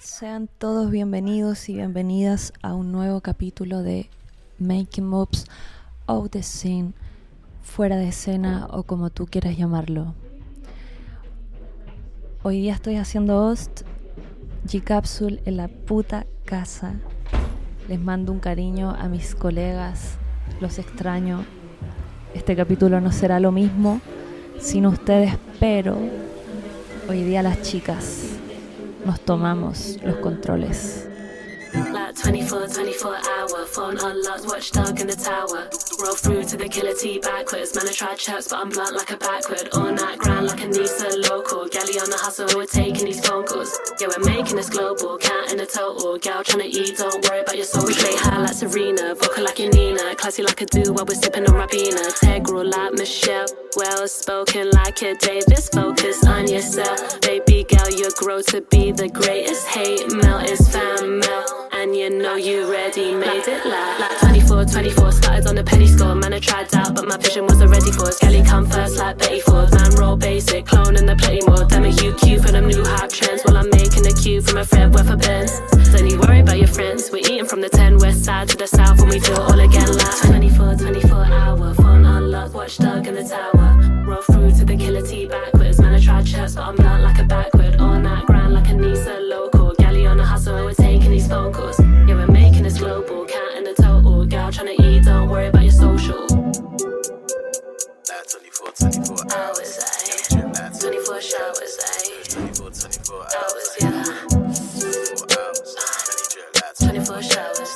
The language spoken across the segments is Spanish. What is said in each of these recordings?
Sean todos bienvenidos y bienvenidas a un nuevo capítulo de Making Moves of the Scene, fuera de escena o como tú quieras llamarlo. Hoy día estoy haciendo host G-Capsule en la puta casa. Les mando un cariño a mis colegas, los extraño. Este capítulo no será lo mismo sin ustedes, pero hoy día las chicas nos tomamos los controles. Like 24, 24 hour, phone unlocked, watch watchdog in the tower. Roll through to the killer T backwards. Man, I tried chirps, but I'm blunt like a backward. All night grind like a Nisa local. Galley on the hustle, we're taking these phone calls. Yeah, we're making this global, counting the total. Gal trying to eat, don't worry about your soul. We play high like Serena, vocal like your Nina. Classy like a do while we're sipping on Rabina. Integral like Michelle. Well spoken like a Davis, focus on yourself. Baby girl, you grow to be the greatest. Hate mail is fan mail. And you know you ready, made it like, like 24, 24, started on a penny score. Man, I tried out, but my vision wasn't ready for. Kelly come first like Betty Ford. Man, roll basic, clone and the plenty more. Damn you cute for them new hype trends. While I'm making a cue from a worth of pens. Don't you worry about your friends. We're eating from the 10 west side to the south when we do it all again like 24, 24 hour. Phone unlocked, watchdog in the tower. Roll through to the killer T backwards. Man, I tried chirps, but I'm not like a backward. All night grind like a Nisa local. Galley on the hustle, phone calls. Yeah, we're making this global, counting the total. Gal trying to eat, don't worry about your social. That 24, 24 Hours, hours. ayy. Yeah, that 24 showers, ayy. 24, 24 hours. Yeah. 24 hours. Many drill, that's 24 showers.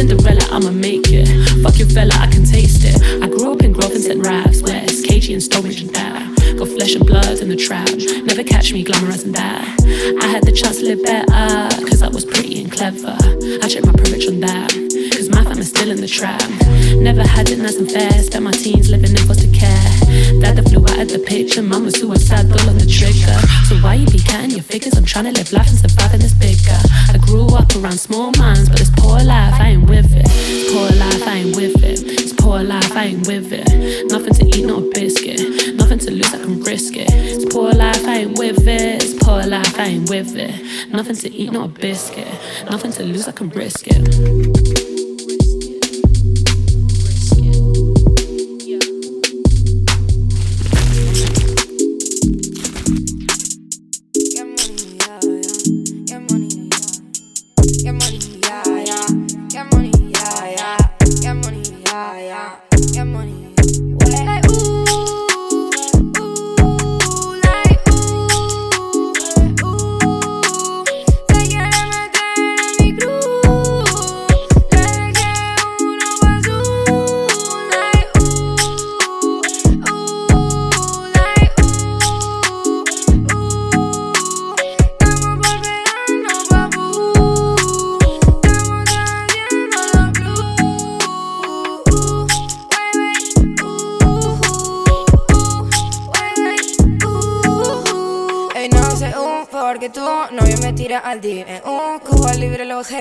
Cinderella, I'ma make it. Fuck your fella, I can taste it. I grew up in Grove and St. Raps, West, KG and Stonebridge and that. Got flesh and blood in the trap. Never catch me glamorizing that. I had the chance to live better, cause I was pretty and clever. I check my privilege on that. Cause my fam is still in the trap. Never had it nice and fair. Spent my teens living in foster care. Dad that flew out of the picture. Mum was suicide, all on the trigger. So why you be cutting your figures? I'm trying to live life and survive in this bigger. I grew up around small minds, but this poor life, I ain't with it. This poor life, I ain't with it. This poor life, I ain't with it. Nothing to eat, not a biscuit. Nothing to lose, I can risk it. This poor life, I ain't with it. This poor life, I ain't with it. Nothing to eat, not a biscuit. Nothing to lose, I can risk it.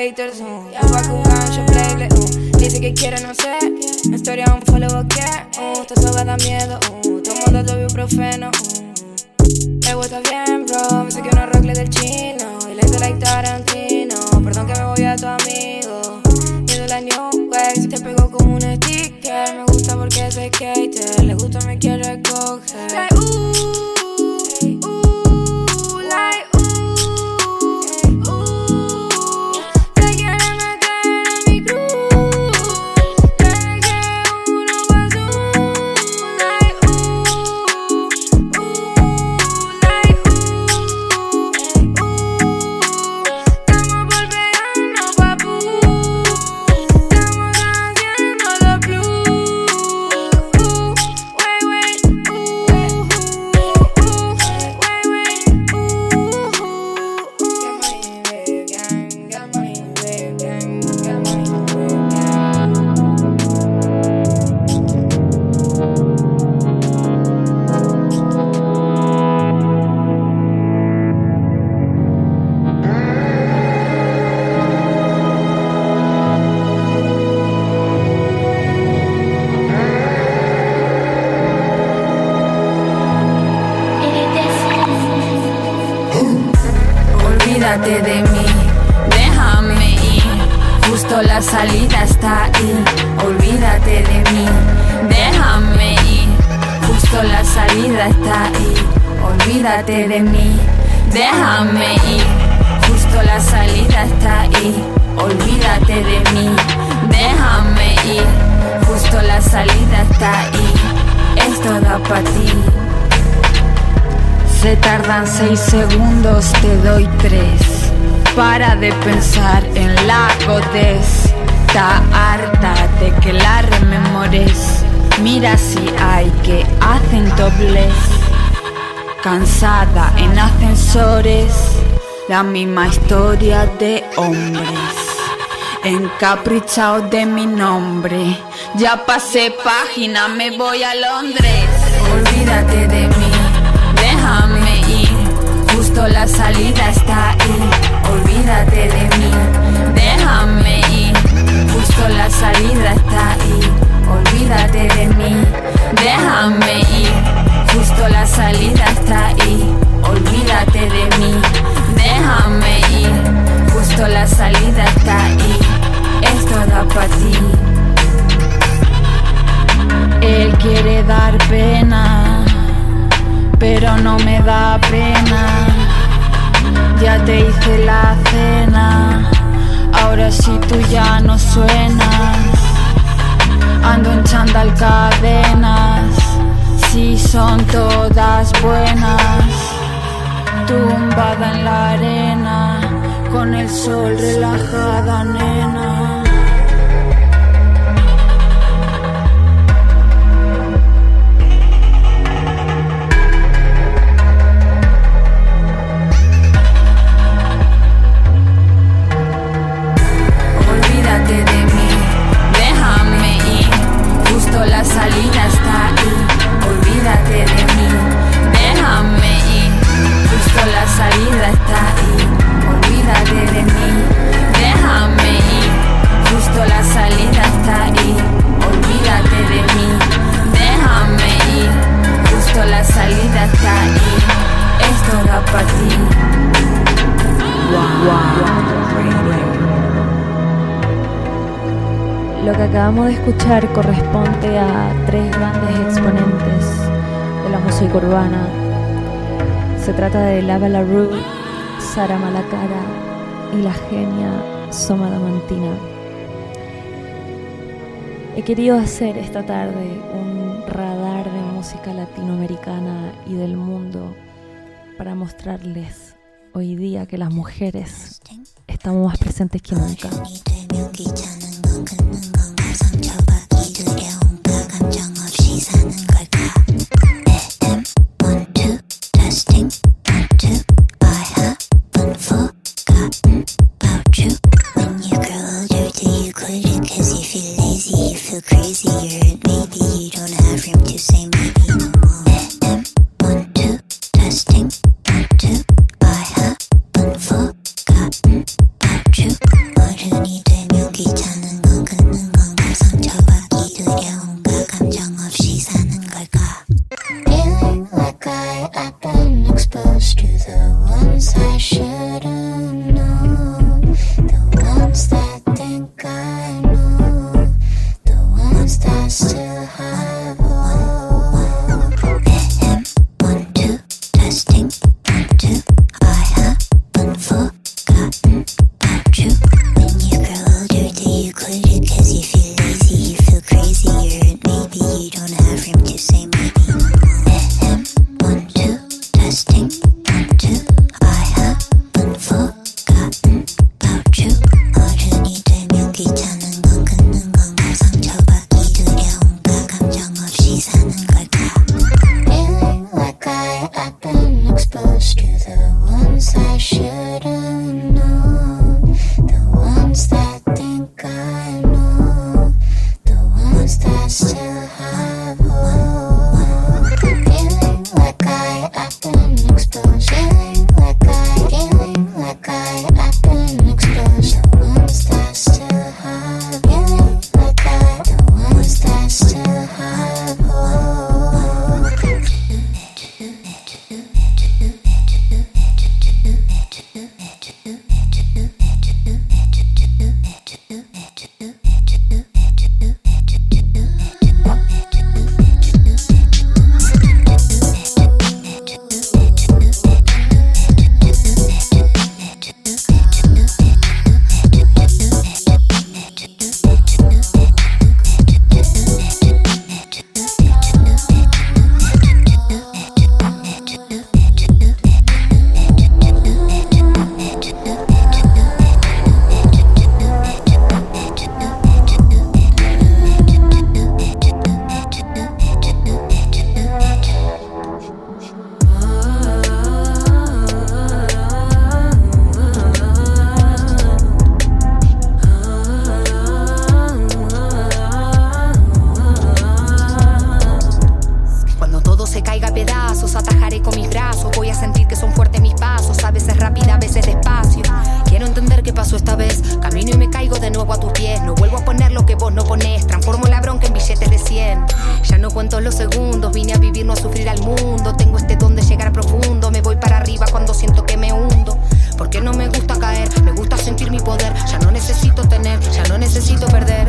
Haters. Uh, yo playble. Uh, dice que quiere, no sé. Mi historia un follow que. Uh, esta soga da miedo. Uh, todo mundo te ibuprofeno. Uh. El está bien, bro. Me saqué unos rocles del chino. Está harta de que la rememores. Mira si hay que hacen dobles. Cansada en ascensores. La misma historia de hombres. Encaprichado de mi nombre. Ya pasé página, me voy a Londres. Olvídate de mí, déjame ir. Justo la salida está ahí. Olvídate de mí. Justo la salida está ahí. Olvídate de mí, déjame ir. Justo la salida está ahí. Olvídate de mí, déjame ir. Justo la salida está ahí. Esto da para ti. Él quiere dar pena, pero no me da pena. Ya te hice la cena, ahora sí tú ya no suenas. Ando en chandal cadenas, si son todas buenas. Tumbada en la arena, con el sol relajada, nena. La salida está ahí. Olvídate de mí, déjame ir. Justo la salida está ahí. Olvídate de mí, déjame ir. Justo la salida está ahí. Esto da para ti. Lo que acabamos de escuchar corresponde a tres grandes exponentes de la música urbana. Se trata de Lava La Rue, Sara Malacara y la genia Soma Damantina. He querido hacer esta tarde un radar de música latinoamericana y del mundo para mostrarles hoy día que las mujeres estamos más presentes que nunca. Al mundo. Tengo este don de llegar profundo. Me voy para arriba cuando siento que me hundo. Porque no me gusta caer, me gusta sentir mi poder. Ya no necesito tener, ya no necesito perder.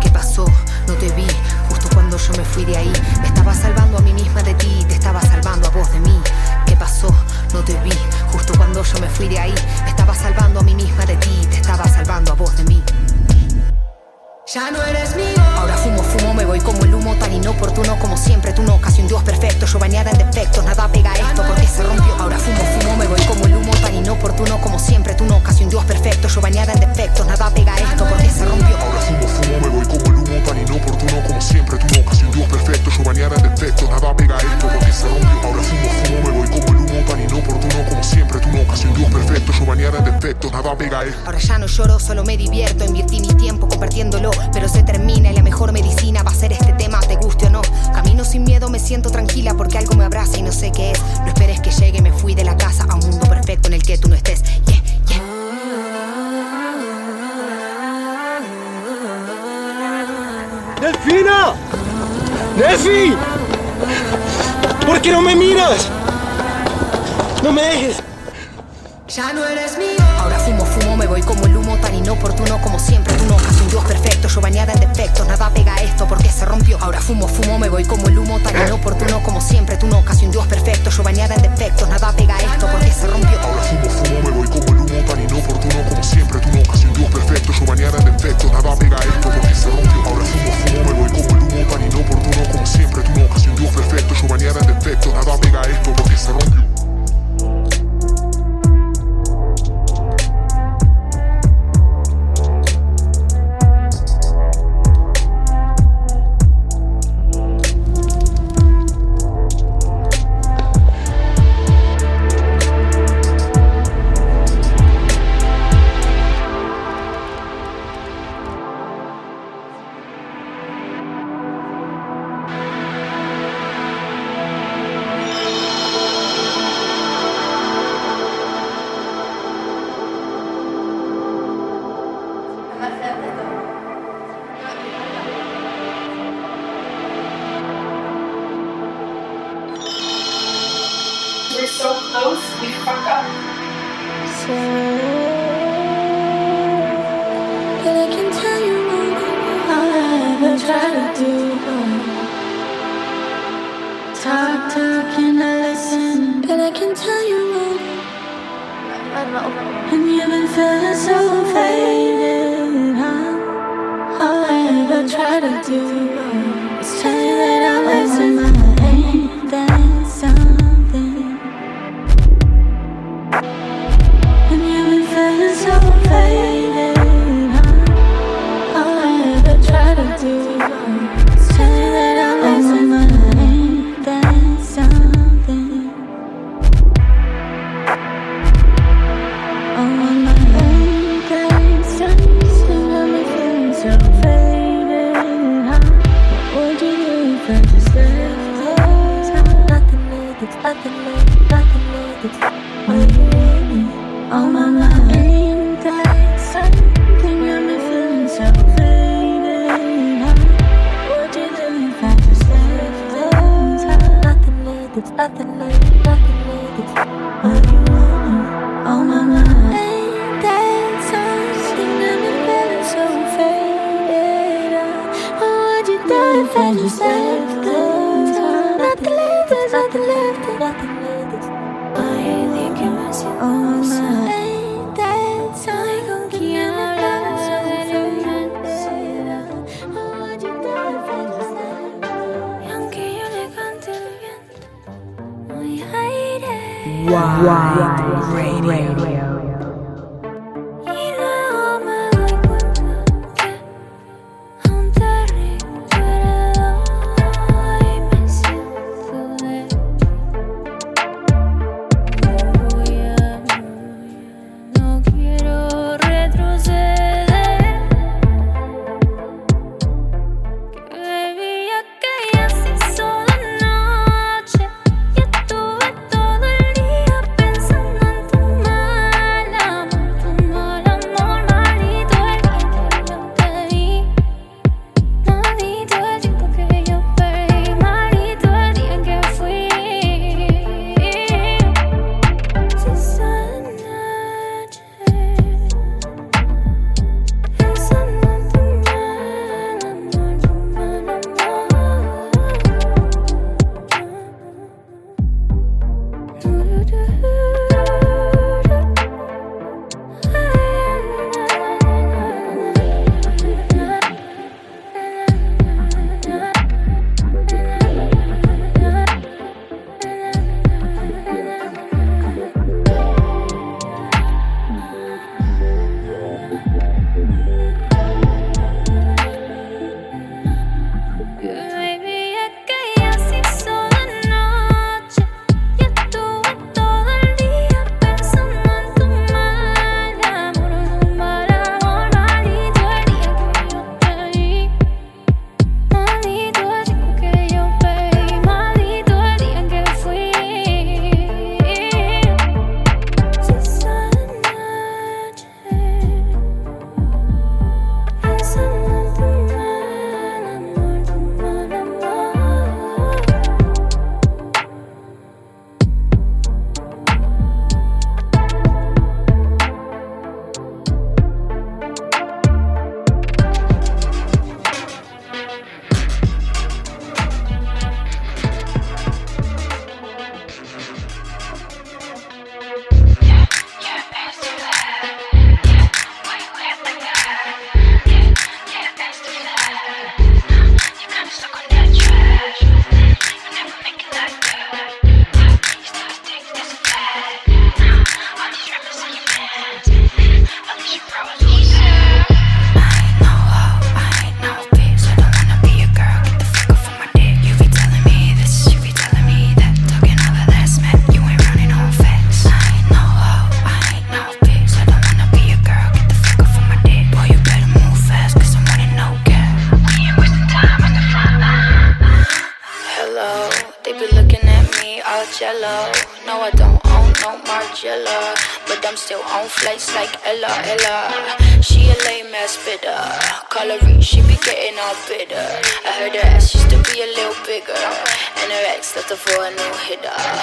¿Qué pasó? No te vi justo cuando yo me fui de ahí. Me estaba salvando a mí misma de ti, te estaba salvando a vos de mí. ¿Qué pasó? No te vi justo cuando yo me fui de ahí. Me estaba salvando a mí misma de ti, te estaba salvando a vos de mí. Ya no eres mío. Ahora fumo, fumo, me voy como el humo tan inoportuno como siempre. Tú no, Yo bañada en defectos, nada pega esto porque se rompió. Ahora fumo, fumo, me voy como el humo tan inoportuno como siempre. Tú no, casi un dios perfecto. Yo bañada en defectos, nada pega esto porque se rompió. Ahora fumo, fumo, me voy como el humo tan inoportuno como siempre. Tú no, casi un dios perfecto, yo bañada en defectos, nada pega esto porque se rompió. Ahora fumo, fumo, me voy como el humo tan inoportuno como siempre. Tú no, casi un dios perfecto, yo bañada en defectos, nada pega esto. Ahora ya no lloro, solo me divierto. Invertí mi tiempo compartiéndolo, pero se termina y la mejor medicina va a ser este tema, no. Camino sin miedo, me siento tranquila porque algo me abraza y no sé qué es. No esperes que llegue, me fui de la casa a un mundo perfecto en el que tú no estés. Yeah, yeah. ¡Delfina! ¡Delfi! ¿Por qué no me miras? ¡No me dejes! Ya no eres mío. Ahora fumo, fumo, me voy como el humo tan inoportuno como siempre. Tú no, casi un dios perfecto, yo bañada en defectos, nada pega a esto porque se rompió. Ahora fumo, fumo, me voy como el humo tan inoportuno como siempre. Tú no, casi un dios perfecto, yo bañada en defectos, nada pega a esto porque se rompió. Ahora fumo, fumo, me voy como el humo tan inoportuno como siempre. Tú no, casi un dios perfecto, yo bañada en defectos, nada pega a esto porque se rompió. Ahora fumo, fumo, me voy como el humo tan inoportuno como siempre. Tú no, casi un dios perfecto, yo bañada en defectos, nada pega a esto porque se rompió. It's nothing like nothing like this. On my mind. Ain't that something? I. I want you. Wow. NRX, that's a 4 new hitter. I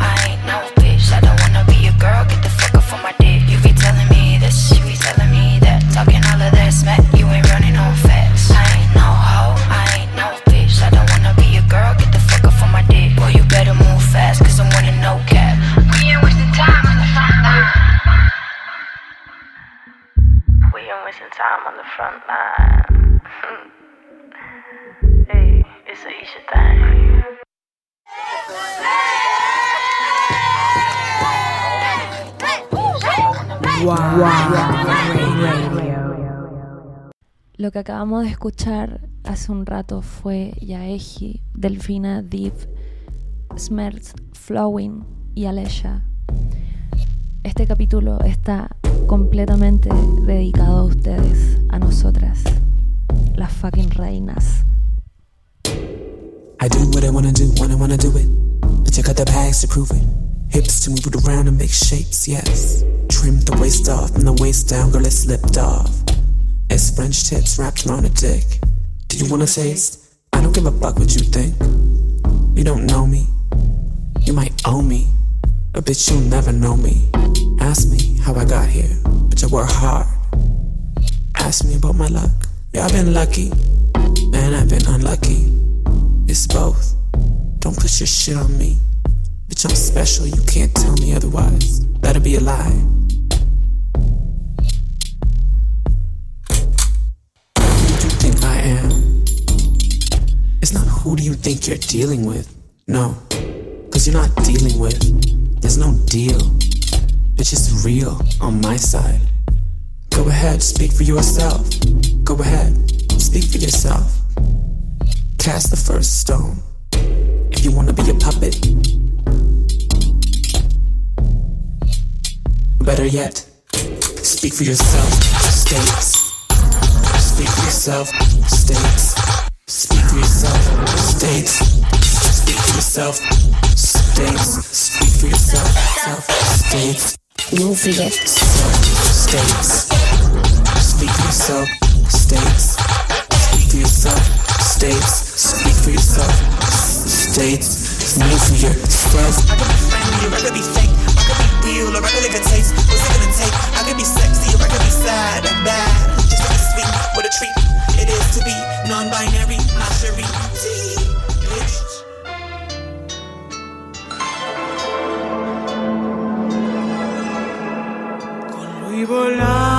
I ain't no bitch. I don't wanna be girl, get the fuck off my dick. You be telling me this, you be telling me that. Talking all of that smack, you ain't running. I ain't no hoe, I ain't no bitch. I don't wanna be girl, get the fuck off my dick. Boy, you better move I'm no cap. We ain't wasting time on the front line. We ain't wasting time on the front line. Lo que acabamos de escuchar hace un rato fue Yaeji, Delfina, Div, Smerts, Flowing y Alesha. Este capítulo está completamente dedicado a ustedes, a nosotras, las fucking reinas. I do what I wanna do when I wanna do it. I check out the bags to prove it. Hips to move it around and make shapes, yes. Trim the waist off and the waist down, girl, it slipped off. It's French tips wrapped around a dick. Do you wanna taste? I don't give a fuck what you think. You don't know me. You might owe me. A bitch, you'll never know me. Ask me how I got here. Bitch, I work hard. Ask me about my luck. Yeah, I've been lucky. And I've been unlucky. It's both. Don't push your shit on me. Bitch, I'm special, you can't tell me otherwise. That'd be a lie. Who do you think I am? It's not who do you think you're dealing with. No, cause you're not dealing with. There's no deal. Bitch, it's real on my side. Go ahead, speak for yourself. Go ahead, speak for yourself. Cast the first stone. If you wanna be a puppet. Better yet, speak for yourself. States. Speak for yourself. States. Speak for yourself. States. Speak for yourself. States. Speak for yourself. Self. States. Move for yourself. States. Speak for yourself. States. Speak for yourself. States. Speak for yourself. States. Move for yourself. I could be friendly or I could be fake. I could be real or I could live a taste. What's it gonna take? I could be sexy or I could be sad and bad. Just like a sweet, what a treat it is to be non-binary, not sure. Bitch. Lui volando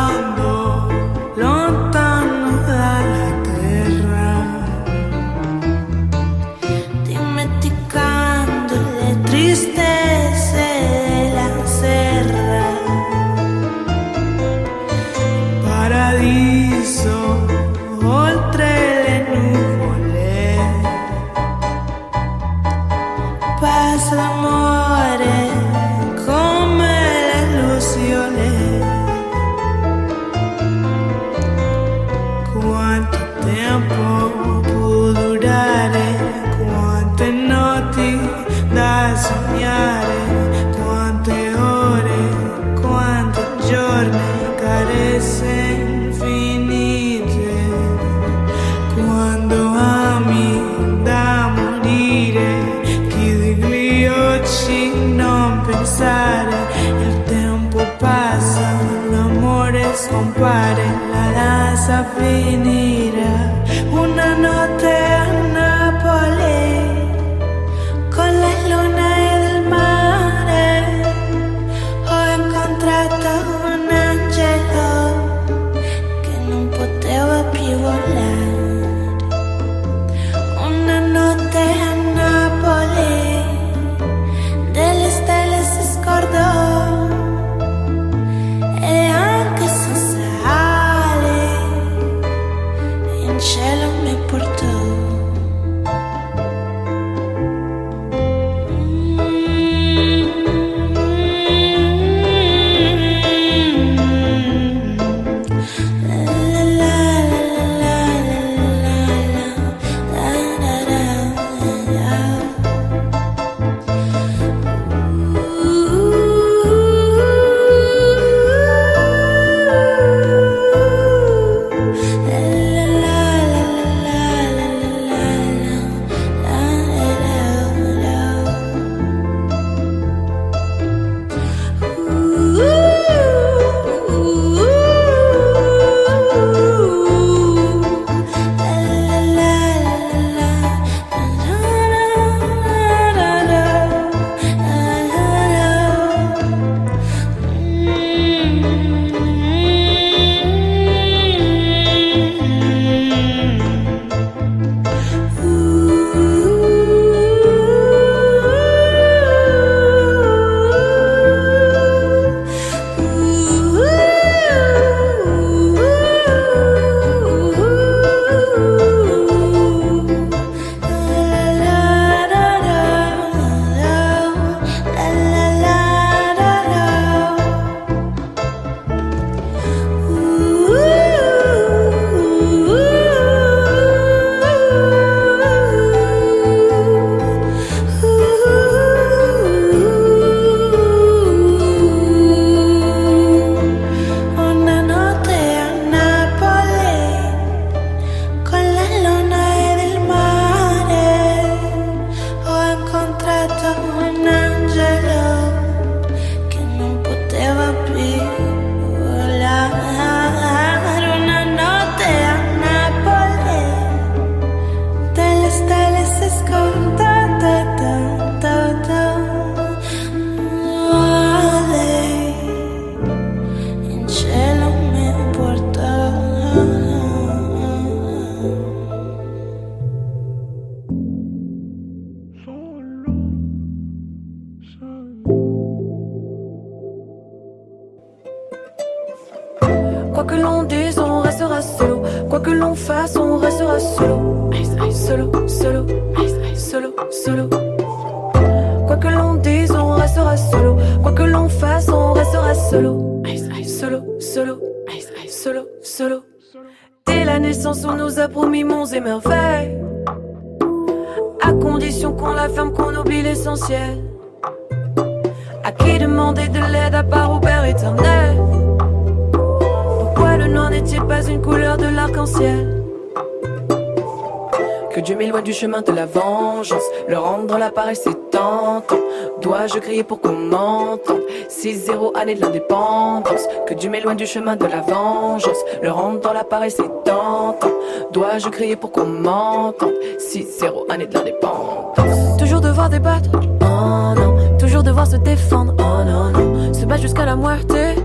que Dieu m'éloigne du chemin de la vengeance. Le rendre la paresse c'est tentant. Dois-je crier pour qu'on m'entende? 6-0 année de l'indépendance. Que Dieu m'éloigne du chemin de la vengeance. Le rendre la paresse c'est tentant. Dois-je crier pour qu'on m'entende? 6-0 année de l'indépendance. Toujours devoir débattre. Oh non. Toujours devoir se défendre. Oh non, non. Se battre jusqu'à la moitié.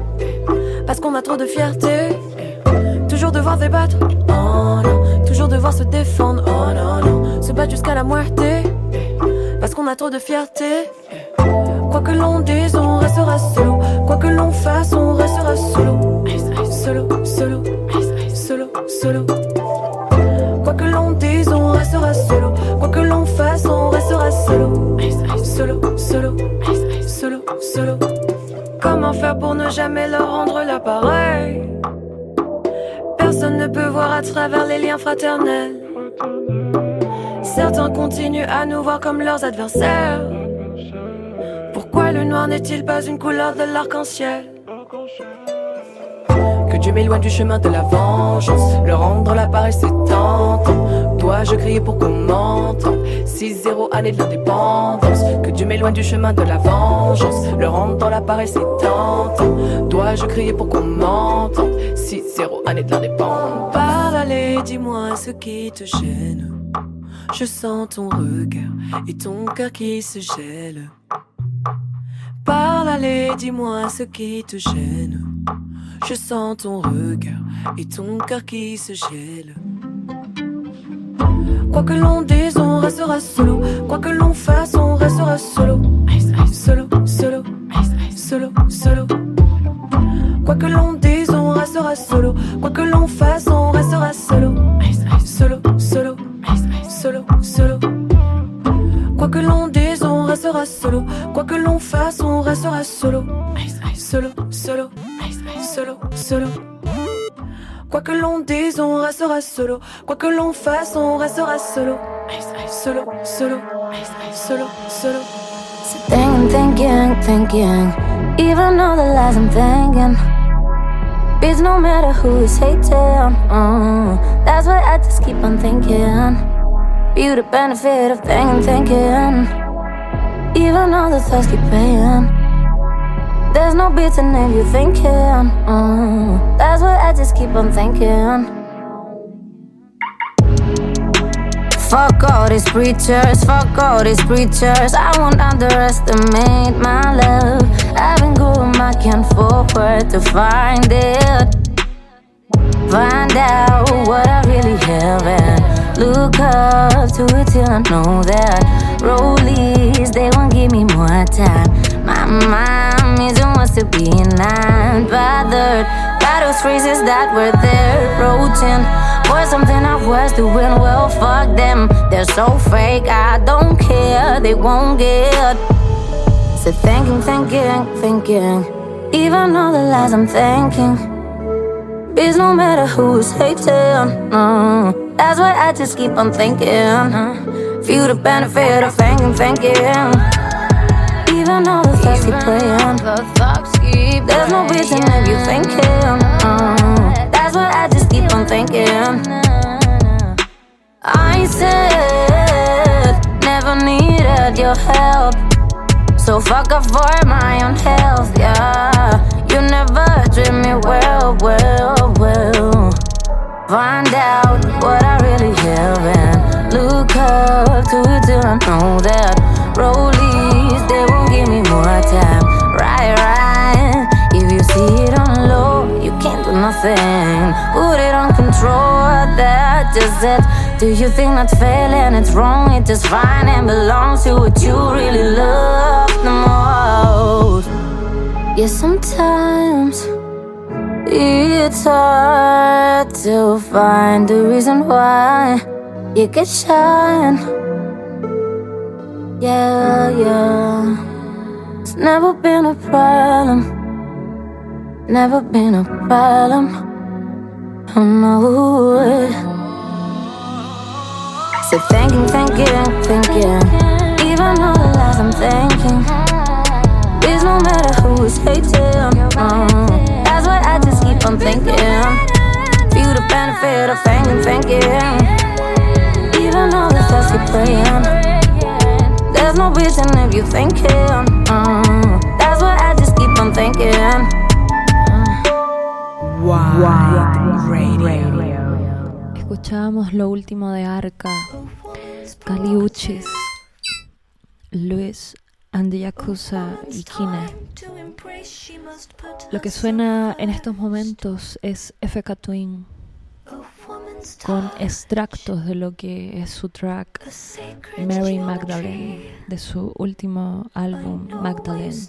Parce qu'on a trop de fierté. Toujours devoir débattre. Oh non. Toujours devoir se défendre. Oh non. Se battre jusqu'à la moitié. Parce qu'on a trop de fierté. Quoi que l'on dise, on restera solo. Quoi que l'on fasse, on restera solo. Solo, solo, solo, solo. Quoi que l'on dise, on restera solo. Quoi que l'on fasse, on restera solo. Solo, solo, solo, solo. Comment faire pour ne jamais leur rendre l'appareil? Personne ne peut voir à travers les liens fraternels. Certains continuent à nous voir comme leurs adversaires. Pourquoi le noir n'est-il pas une couleur de l'arc-en-ciel? Que Dieu m'éloigne du chemin de la vengeance. Le rendre la paresse c'est tentant. Dois-je crier pour qu'on m'entende 6-0 année de l'indépendance. Que Dieu m'éloigne du chemin de la vengeance. Le rendre la paresse c'est tentant. Dois-je crier pour qu'on m'entende 6-0 année de l'indépendance. Parle, allez, dis-moi ce qui te gêne. Je sens ton regard et ton cœur qui se gèle. Parle, allez, dis-moi ce qui te gêne. Je sens ton regard et ton cœur qui se gèle. Quoi que l'on dise, on restera solo. Quoi que l'on fasse, on restera solo. Solo, solo, solo, solo. Quoi que l'on dise, restera solo. Quoi que l'on fasse, on restera solo. Solo, solo, solo, solo. Quoi que l'on dise, on restera solo. Quoi que l'on fasse, on restera solo. Solo, solo, solo, solo. Quoi que l'on dise, on restera solo. Quoi que l'on fasse, on restera solo. Solo, solo, solo, solo. Thinking, thinking, thinking. Even all the lies I'm thinking. It's no matter who is hating. Uh, that's why I just keep on thinking. Be the benefit of thinking, thinking. Even all the thoughts keep playing. There's no beating if you're thinking. Uh, that's why I just keep on thinking. Fuck all these preachers, fuck all these preachers. I won't underestimate my love. I've been going back and forward to find it. Find out what I really have and look up to it till I know that. Rollies, they won't give me more time. My mind isn't wants to be not bothered by those phrases that were there, roaching. For something I was doing well, fuck them. They're so fake, I don't care, they won't get. So thinking, thinking, thinking. Even all the lies I'm thinking. It's no matter who's hating. No. That's why I just keep on thinking. uh, Feel the benefit of thinking, thinking. Even all the thoughts keep playing. There's no reason if you thinking. uh, That's why I just keep on thinking. I said never needed your help. So fuck off for my own health, yeah. You never treat me well, well, well. Find out what I really have and look up to it till I know that. Rollies, they won't give me more time. Right, right. If you see it on low, you can't do nothing. Just it. Do you think not failing? It's wrong, it's just fine and belongs to what you really love the most. Yeah, sometimes It's hard to find a reason why you could shine. Yeah, yeah. It's never been a problem. Never been a problem. I know it. So thinking, thinking, thinking. Even all the lies I'm thinking. It's no matter who is hating. mm, That's why I just keep on thinking. Feel the benefit of thinking, thinking. Even all the thoughts you're praying. There's no reason if you're thinking. mm, That's why I just keep on thinking. Escuchábamos lo último de Arca, Caliuchis, Luis and Yakuza y Kine. Lo que suena en estos momentos es FK Twin con extractos de lo que es su track Mary Magdalene de su último álbum Magdalene.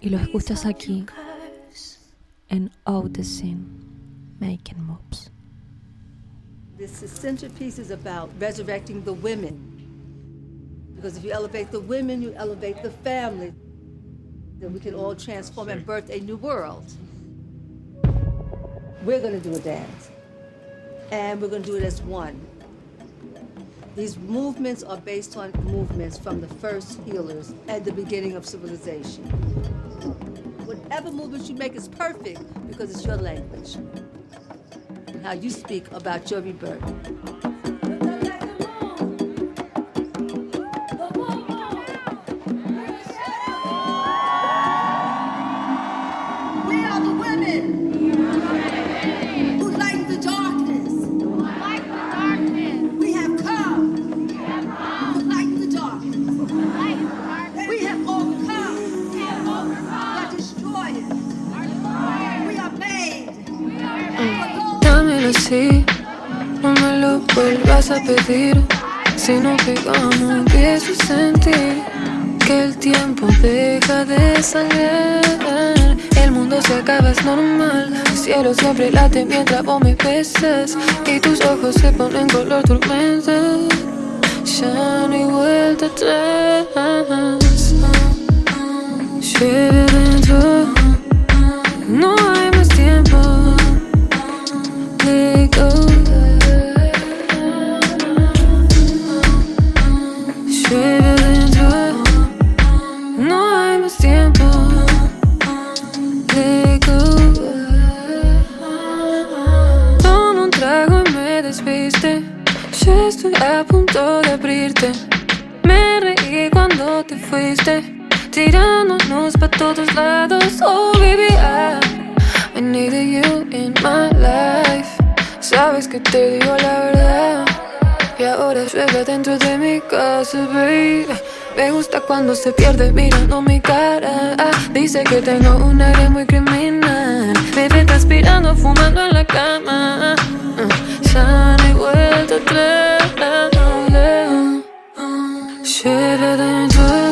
Y lo escuchas aquí en Out the Scene Making Moves. This centerpiece is about resurrecting the women. Because if you elevate the women, you elevate the family. Then we can all transform and birth a new world. We're going to do a dance. And we're going to do it as one. These movements are based on movements from the first healers at the beginning of civilization. Whatever movements you make is perfect because it's your language. How you speak about your rebirth. El mundo se acaba, es normal. El cielo siempre late mientras vos me besas. Y tus ojos se ponen color tormenta. Ya no hay vuelta atrás. Ya estoy a punto de abrirte. Me reí cuando te fuiste, tirándonos pa' todos lados. Oh, baby, I, I needed you in my life. Sabes que te digo la verdad. Y ahora llueve dentro de mi casa, baby. Me gusta cuando se pierde mirando mi cara. Ah, dice que tengo un área muy criminal. Me ve transpirando, fumando en la cama. Ah, Sana igual te atreves, no leo. Şereden çok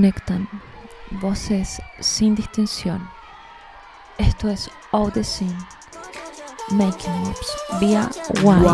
conectan voces sin distinción. Esto es All the Scene Making Ups vía One.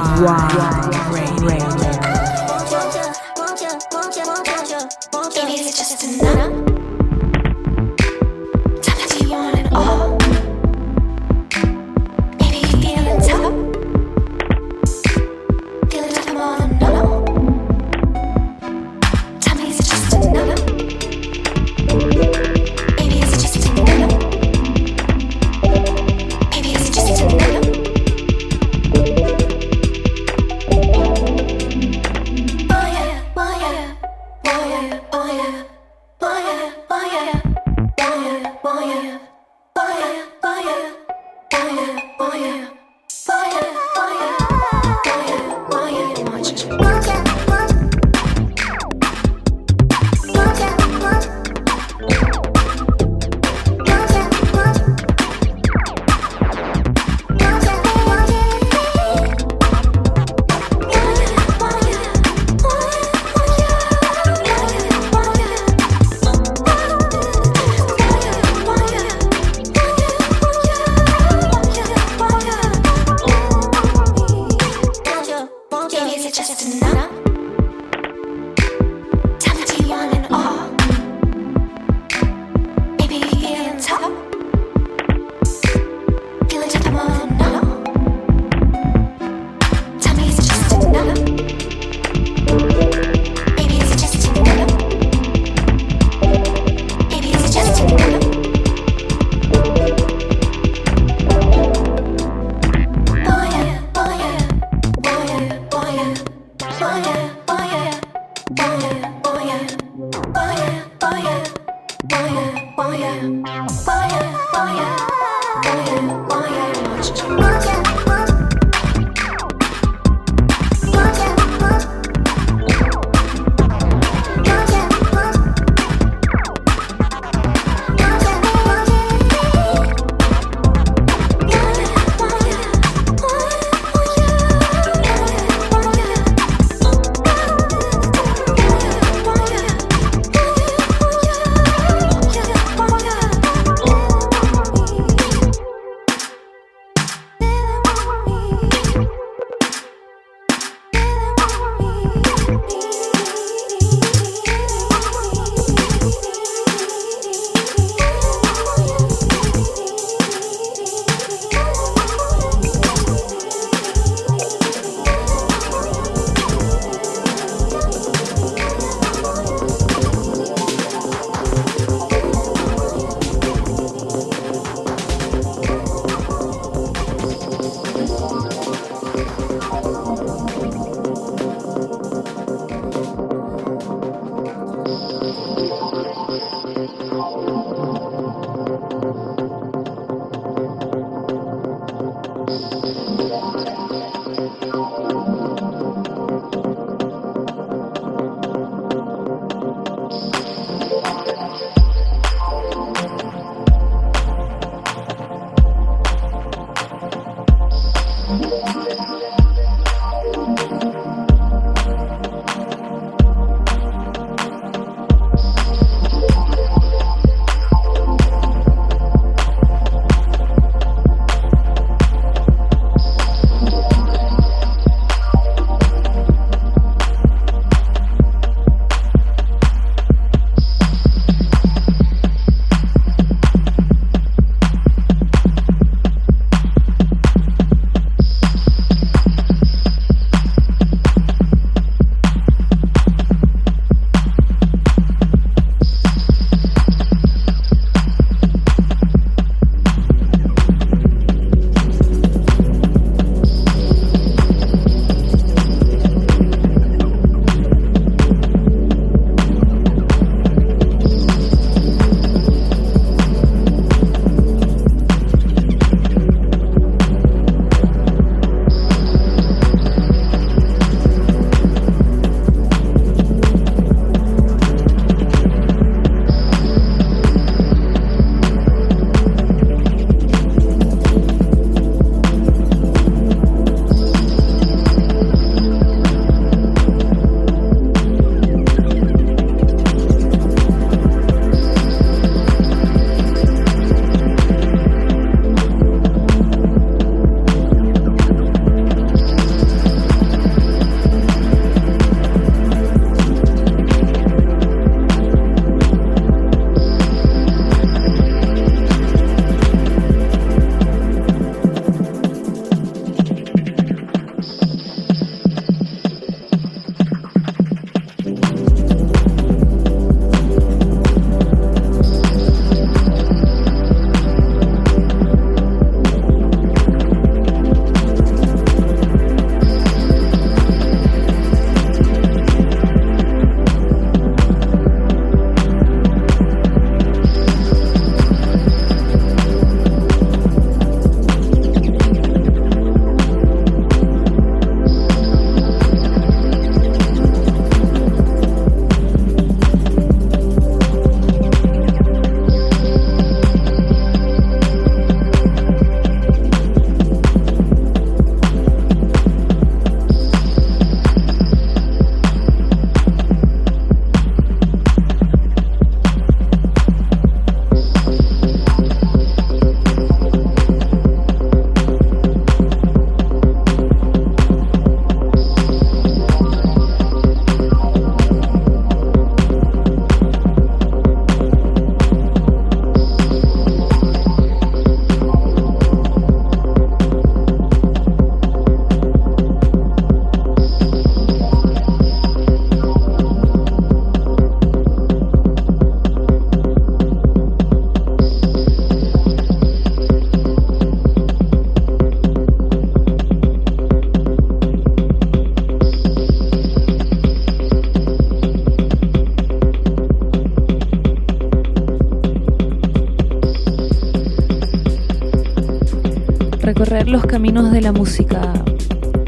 los caminos de la música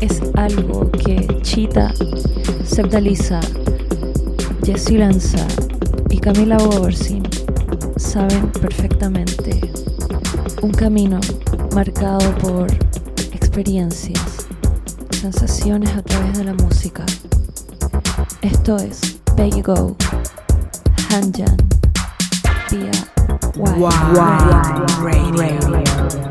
es algo que Chita, Septaliza, Jessy Lanza y Camila Boversin saben perfectamente. Un camino marcado por experiencias, sensaciones a través de la música. Esto es Peggy Go, Hanjan, Pia, wow. wow. Radio. Radio.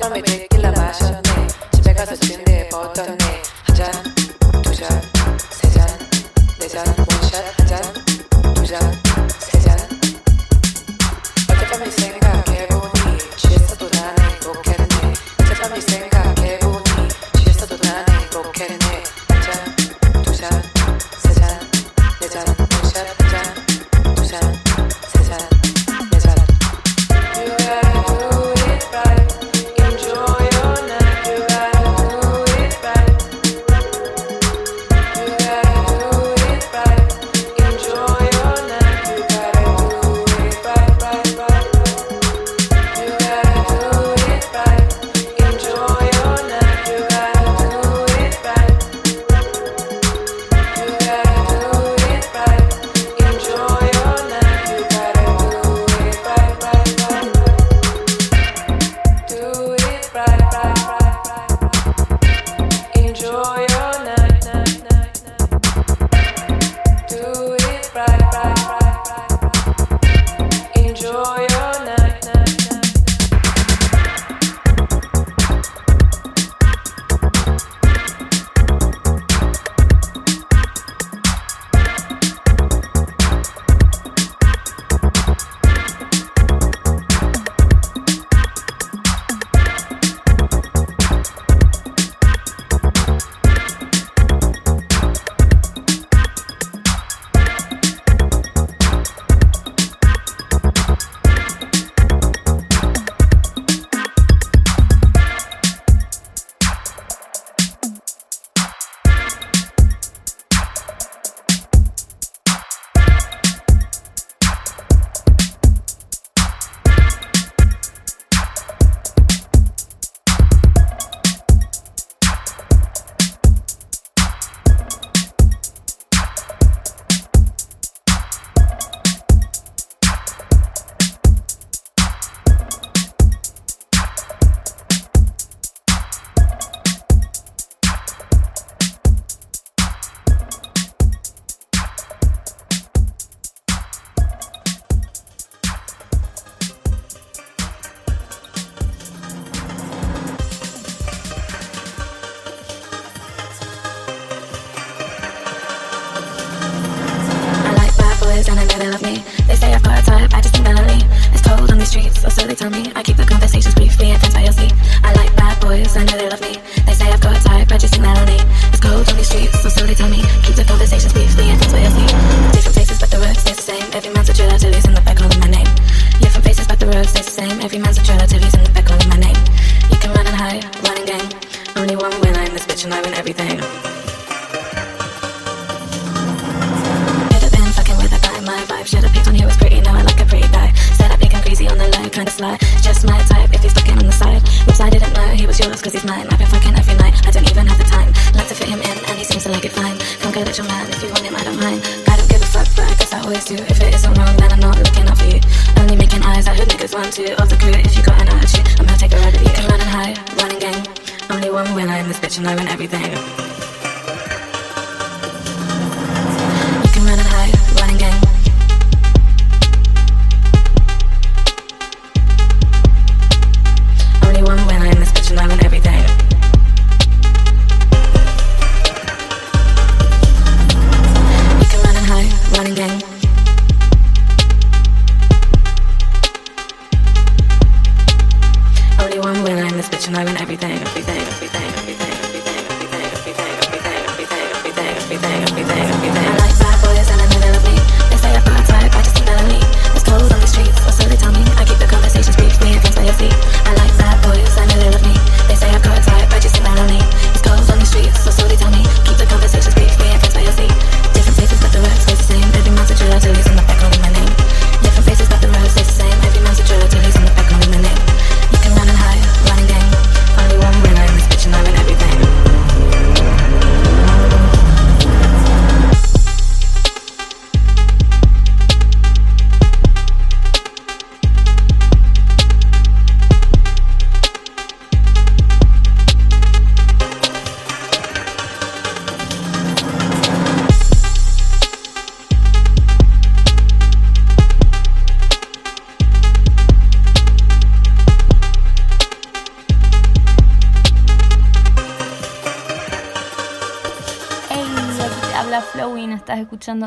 yo me pegué que la vaya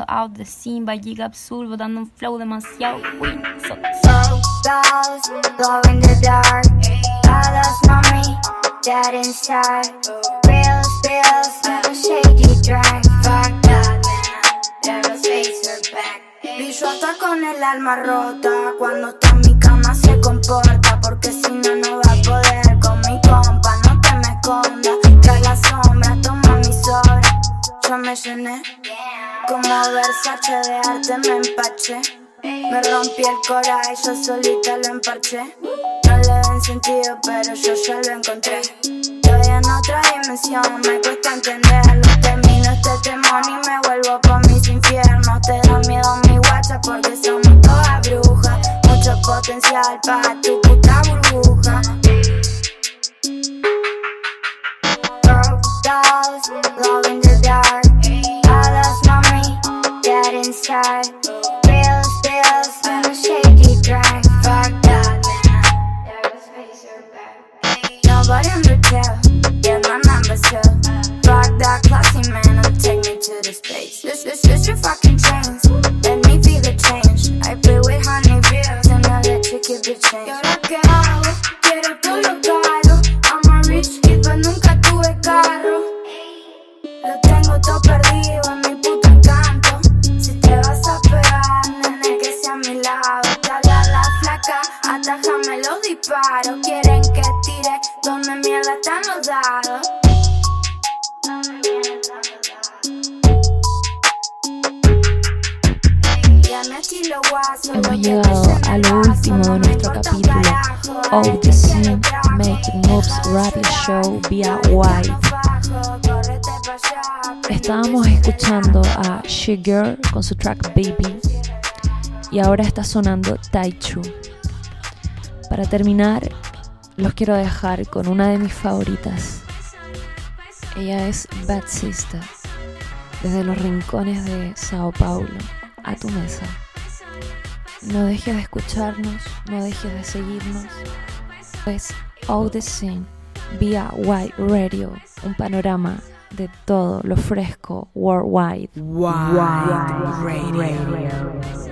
saliendo out de Simba, Giga Absurdo, dando un flow demasiado win. So, glow in the dark, colors on me, dead inside. Real spills, never shady drank. Fuck that, man, never face her back. Bicho hasta con el alma rota cuando Como Versace de arte me empaché. Me rompí el cora y yo solita lo emparché. No le ven sentido, pero yo ya lo encontré. Estoy en otra dimensión, me cuesta entenderlo. Termino este temor y me vuelvo por mis infiernos. Te da miedo mi guacha porque somos todas brujas. Mucho potencial para tu all the. Making moves, radio show, via white. Estábamos escuchando a She Girl con su track Baby y ahora está sonando Taichu. Para terminar, los quiero dejar con una de mis favoritas. Ella es Bad Sister, desde los rincones de Sao Paulo, a tu mesa. No dejes de escucharnos, no dejes de seguirnos. Es All the Scene vía White Radio, un panorama de todo lo fresco worldwide. Radio.